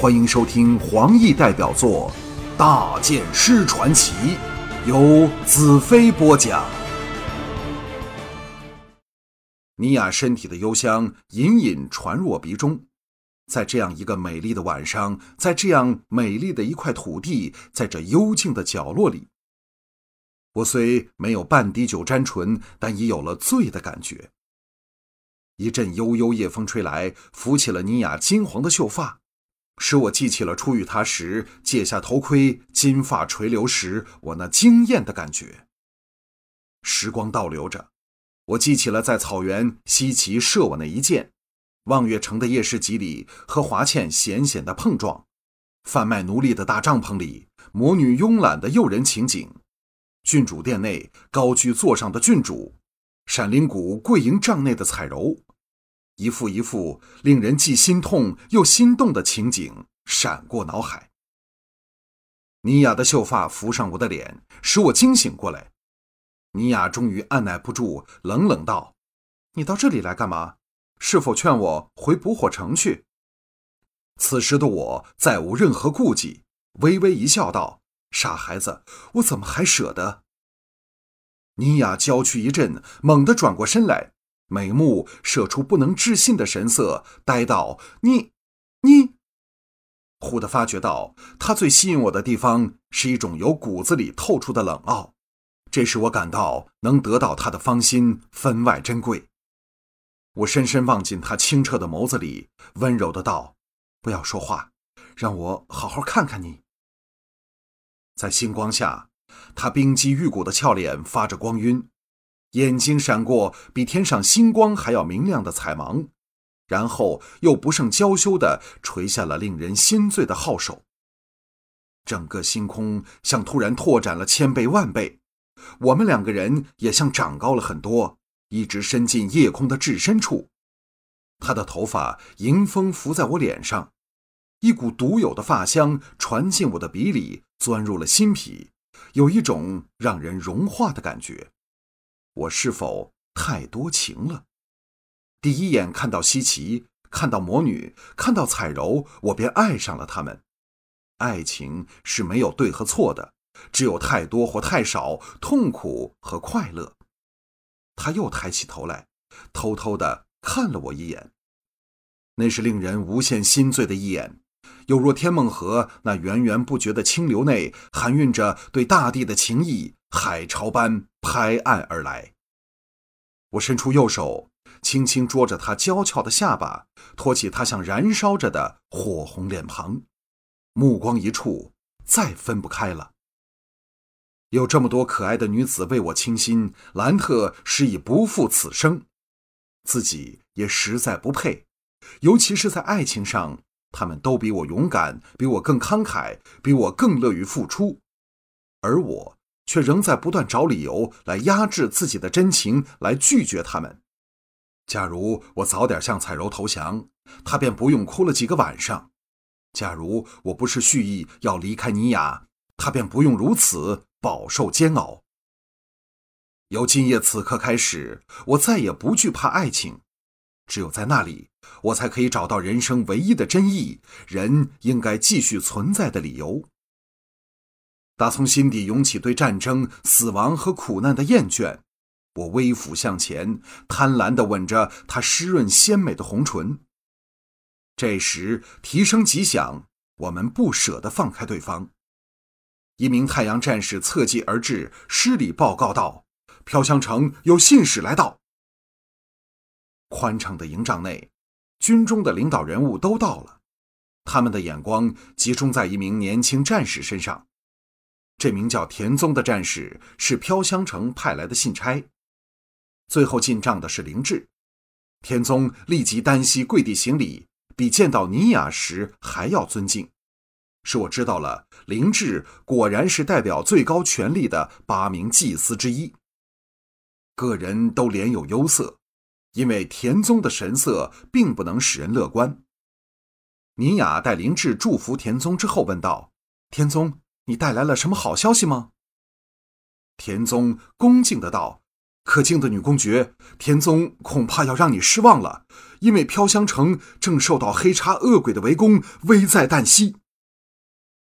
欢迎收听黄奕代表作《大剑师传奇》，由子飞播讲。尼雅身体的幽香隐隐传入我鼻中，在这样一个美丽的晚上，在这样美丽的一块土地，在这幽静的角落里，我虽没有半滴酒沾唇，但已有了醉的感觉。一阵悠悠夜风吹来，拂起了尼雅金黄的秀发。使我记起了初遇他时解下头盔，金发垂流时我那惊艳的感觉。时光倒流着，我记起了在草原西岐射我那一箭，望月城的夜市集里和华倩险险的碰撞，贩卖奴隶的大帐篷里魔女慵懒的诱人情景，郡主殿内高居座上的郡主，闪灵谷桂营帐内的彩柔。一幅一幅令人既心痛又心动的情景闪过脑海。尼雅的秀发浮上我的脸，使我惊醒过来。尼雅终于按耐不住，冷冷道：“你到这里来干嘛？是否劝我回捕火城去？”此时的我再无任何顾忌，微微一笑，道：“傻孩子，我怎么还舍得？”尼雅娇躯一震，猛地转过身来。美目射出不能置信的神色，呆道：“你，你。”忽地发觉到，他最吸引我的地方是一种由骨子里透出的冷傲，这使我感到能得到他的芳心分外珍贵。我深深望进他清澈的眸子里，温柔的道：“不要说话，让我好好看看你。”在星光下，他冰肌玉骨的俏脸发着光晕。眼睛闪过比天上星光还要明亮的彩芒，然后又不胜娇羞地垂下了令人心醉的皓手。整个星空像突然拓展了千倍万倍，我们两个人也像长高了很多，一直伸进夜空的至深处。他的头发迎风拂在我脸上，一股独有的发香传进我的鼻里，钻入了心脾，有一种让人融化的感觉。我是否太多情了？第一眼看到西奇，看到魔女，看到彩柔，我便爱上了他们。爱情是没有对和错的，只有太多或太少，痛苦和快乐。他又抬起头来，偷偷的看了我一眼，那是令人无限心醉的一眼，有若天梦河那源源不绝的清流内含蕴着对大地的情意。海潮般拍岸而来。我伸出右手，轻轻捉着她娇俏的下巴，托起她像燃烧着的火红脸庞，目光一触，再分不开了。有这么多可爱的女子为我倾心，兰特实已不负此生，自己也实在不配。尤其是在爱情上，他们都比我勇敢，比我更慷慨，比我更乐于付出，而我。却仍在不断找理由来压制自己的真情，来拒绝他们。假如我早点向彩柔投降，她便不用哭了几个晚上；假如我不是蓄意要离开尼雅，她便不用如此饱受煎熬。由今夜此刻开始，我再也不惧怕爱情，只有在那里，我才可以找到人生唯一的真意，人应该继续存在的理由。打从心底涌起对战争、死亡和苦难的厌倦，我微俯向前，贪婪地吻着她湿润鲜美的红唇。这时，蹄声急响，我们不舍得放开对方。一名太阳战士侧骑而至，施礼报告道：“飘香城有信使来到。”宽敞的营帐内，军中的领导人物都到了，他们的眼光集中在一名年轻战士身上。这名叫田宗的战士是飘香城派来的信差。最后进帐的是灵智，田宗立即单膝跪地行礼，比见到尼雅时还要尊敬，使我知道了灵智果然是代表最高权力的八名祭司之一。个人都脸有忧色，因为田宗的神色并不能使人乐观。尼雅待灵智祝福田宗之后问道：“田宗。”你带来了什么好消息吗？田宗恭敬的道：“可敬的女公爵，田宗恐怕要让你失望了，因为飘香城正受到黑叉恶鬼的围攻，危在旦夕。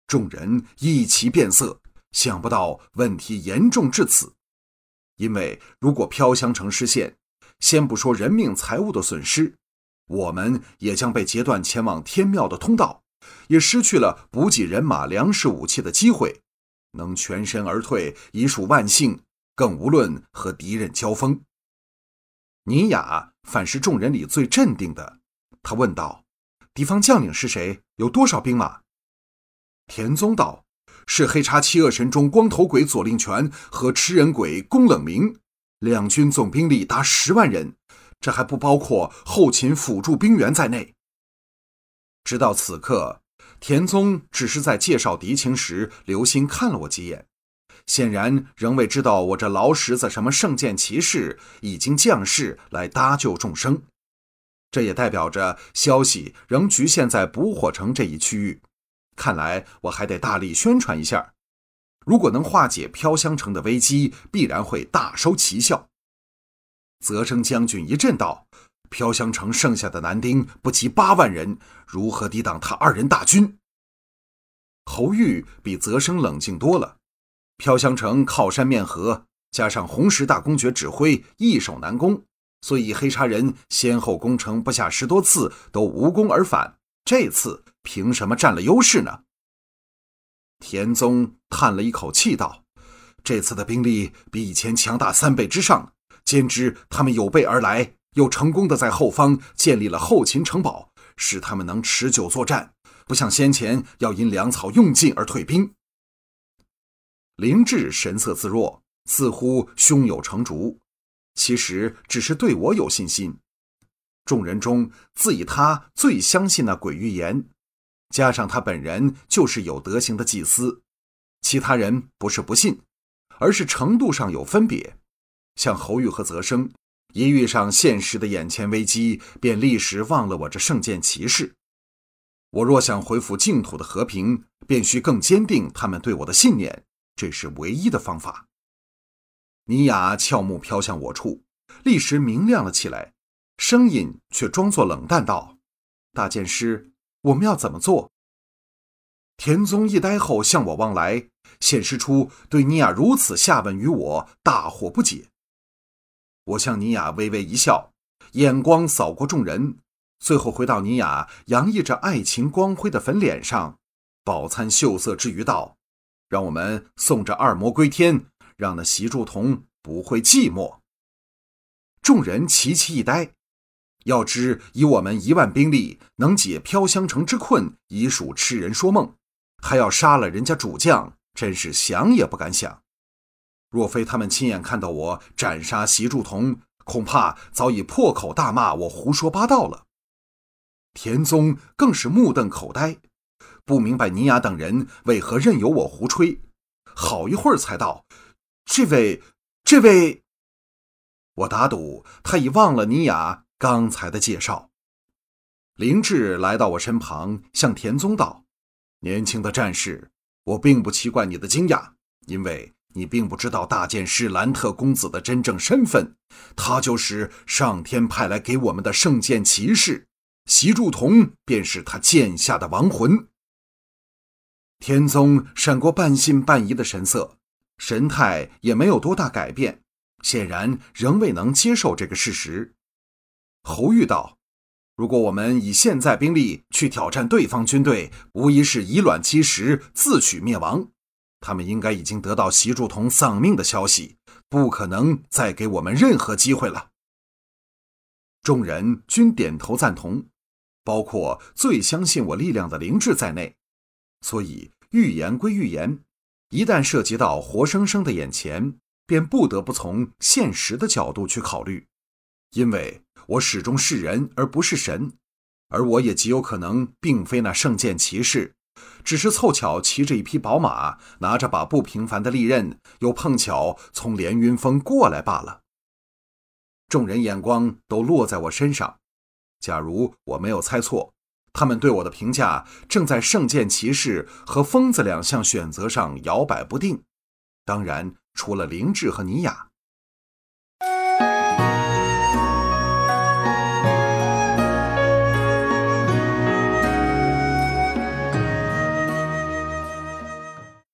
众人一齐变色，想不到问题严重至此。因为如果飘香城失陷，先不说人命财物的损失，我们也将被截断前往天庙的通道，也失去了补给人马、粮食、武器的机会，能全身而退已属万幸，更无论和敌人交锋。尼雅反是众人里最镇定的，他问道：“敌方将领是谁？有多少兵马？”田宗道：“是黑叉七恶神中光头鬼左令权和吃人鬼宫冷明，两军总兵力达十万人，这还不包括后勤辅助兵员在内。”直到此刻，田宗只是在介绍敌情时留心看了我几眼，显然仍未知道我这劳什子什么圣剑骑士已经降世来搭救众生。这也代表着消息仍局限在捕火城这一区域。看来我还得大力宣传一下，如果能化解飘香城的危机，必然会大收奇效。泽生将军一阵道：“飘香城剩下的男丁不及八万人，如何抵挡他二人大军？”侯玉比泽生冷静多了。飘香城靠山面河，加上红石大公爵指挥，易守难攻，所以黑叉人先后攻城不下十多次，都无功而返。这次。凭什么占了优势呢？田宗叹了一口气道：“这次的兵力比以前强大三倍之上，兼之他们有备而来，又成功的在后方建立了后勤城堡，使他们能持久作战，不像先前要因粮草用尽而退兵。”灵智神色自若，似乎胸有成竹，其实只是对我有信心。众人中，自以他最相信那鬼预言。加上他本人就是有德行的祭司，其他人不是不信，而是程度上有分别。像侯玉和泽生，一遇上现实的眼前危机，便立时忘了我这圣剑骑士。我若想恢复净土的和平，便需更坚定他们对我的信念，这是唯一的方法。尼雅俏目飘向我处，立时明亮了起来，声音却装作冷淡道：“大剑师。”我们要怎么做？田宗一呆后向我望来，显示出对尼雅如此下问于我大惑不解。我向尼雅微微一笑，眼光扫过众人，最后回到尼雅洋溢着爱情光辉的粉脸上，饱餐秀色之余道：“让我们送这二魔归天，让那席柱童不会寂寞。”众人齐齐一呆。要知以我们一万兵力能解飘香城之困，已属痴人说梦；还要杀了人家主将，真是想也不敢想。若非他们亲眼看到我斩杀席柱童，恐怕早已破口大骂我胡说八道了。田宗更是目瞪口呆，不明白尼雅等人为何任由我胡吹。好一会儿才道：“这位，这位。”我打赌他已忘了尼雅。刚才的介绍，林志来到我身旁，向田宗道：“年轻的战士，我并不奇怪你的惊讶，因为你并不知道大剑师兰特公子的真正身份，他就是上天派来给我们的圣剑骑士，席柱同便是他剑下的亡魂。”天宗闪过半信半疑的神色，神态也没有多大改变，显然仍未能接受这个事实。侯玉道：“如果我们以现在兵力去挑战对方军队，无疑是以卵击石，自取灭亡。他们应该已经得到习柱同丧命的消息，不可能再给我们任何机会了。”众人均点头赞同，包括最相信我力量的灵智在内。所以，预言归预言，一旦涉及到活生生的眼前，便不得不从现实的角度去考虑，因为。我始终是人，而不是神，而我也极有可能并非那圣剑骑士，只是凑巧骑着一匹宝马，拿着把不平凡的利刃，又碰巧从连云峰过来罢了。众人眼光都落在我身上，假如我没有猜错，他们对我的评价正在圣剑骑士和疯子两项选择上摇摆不定。当然，除了灵智和尼雅。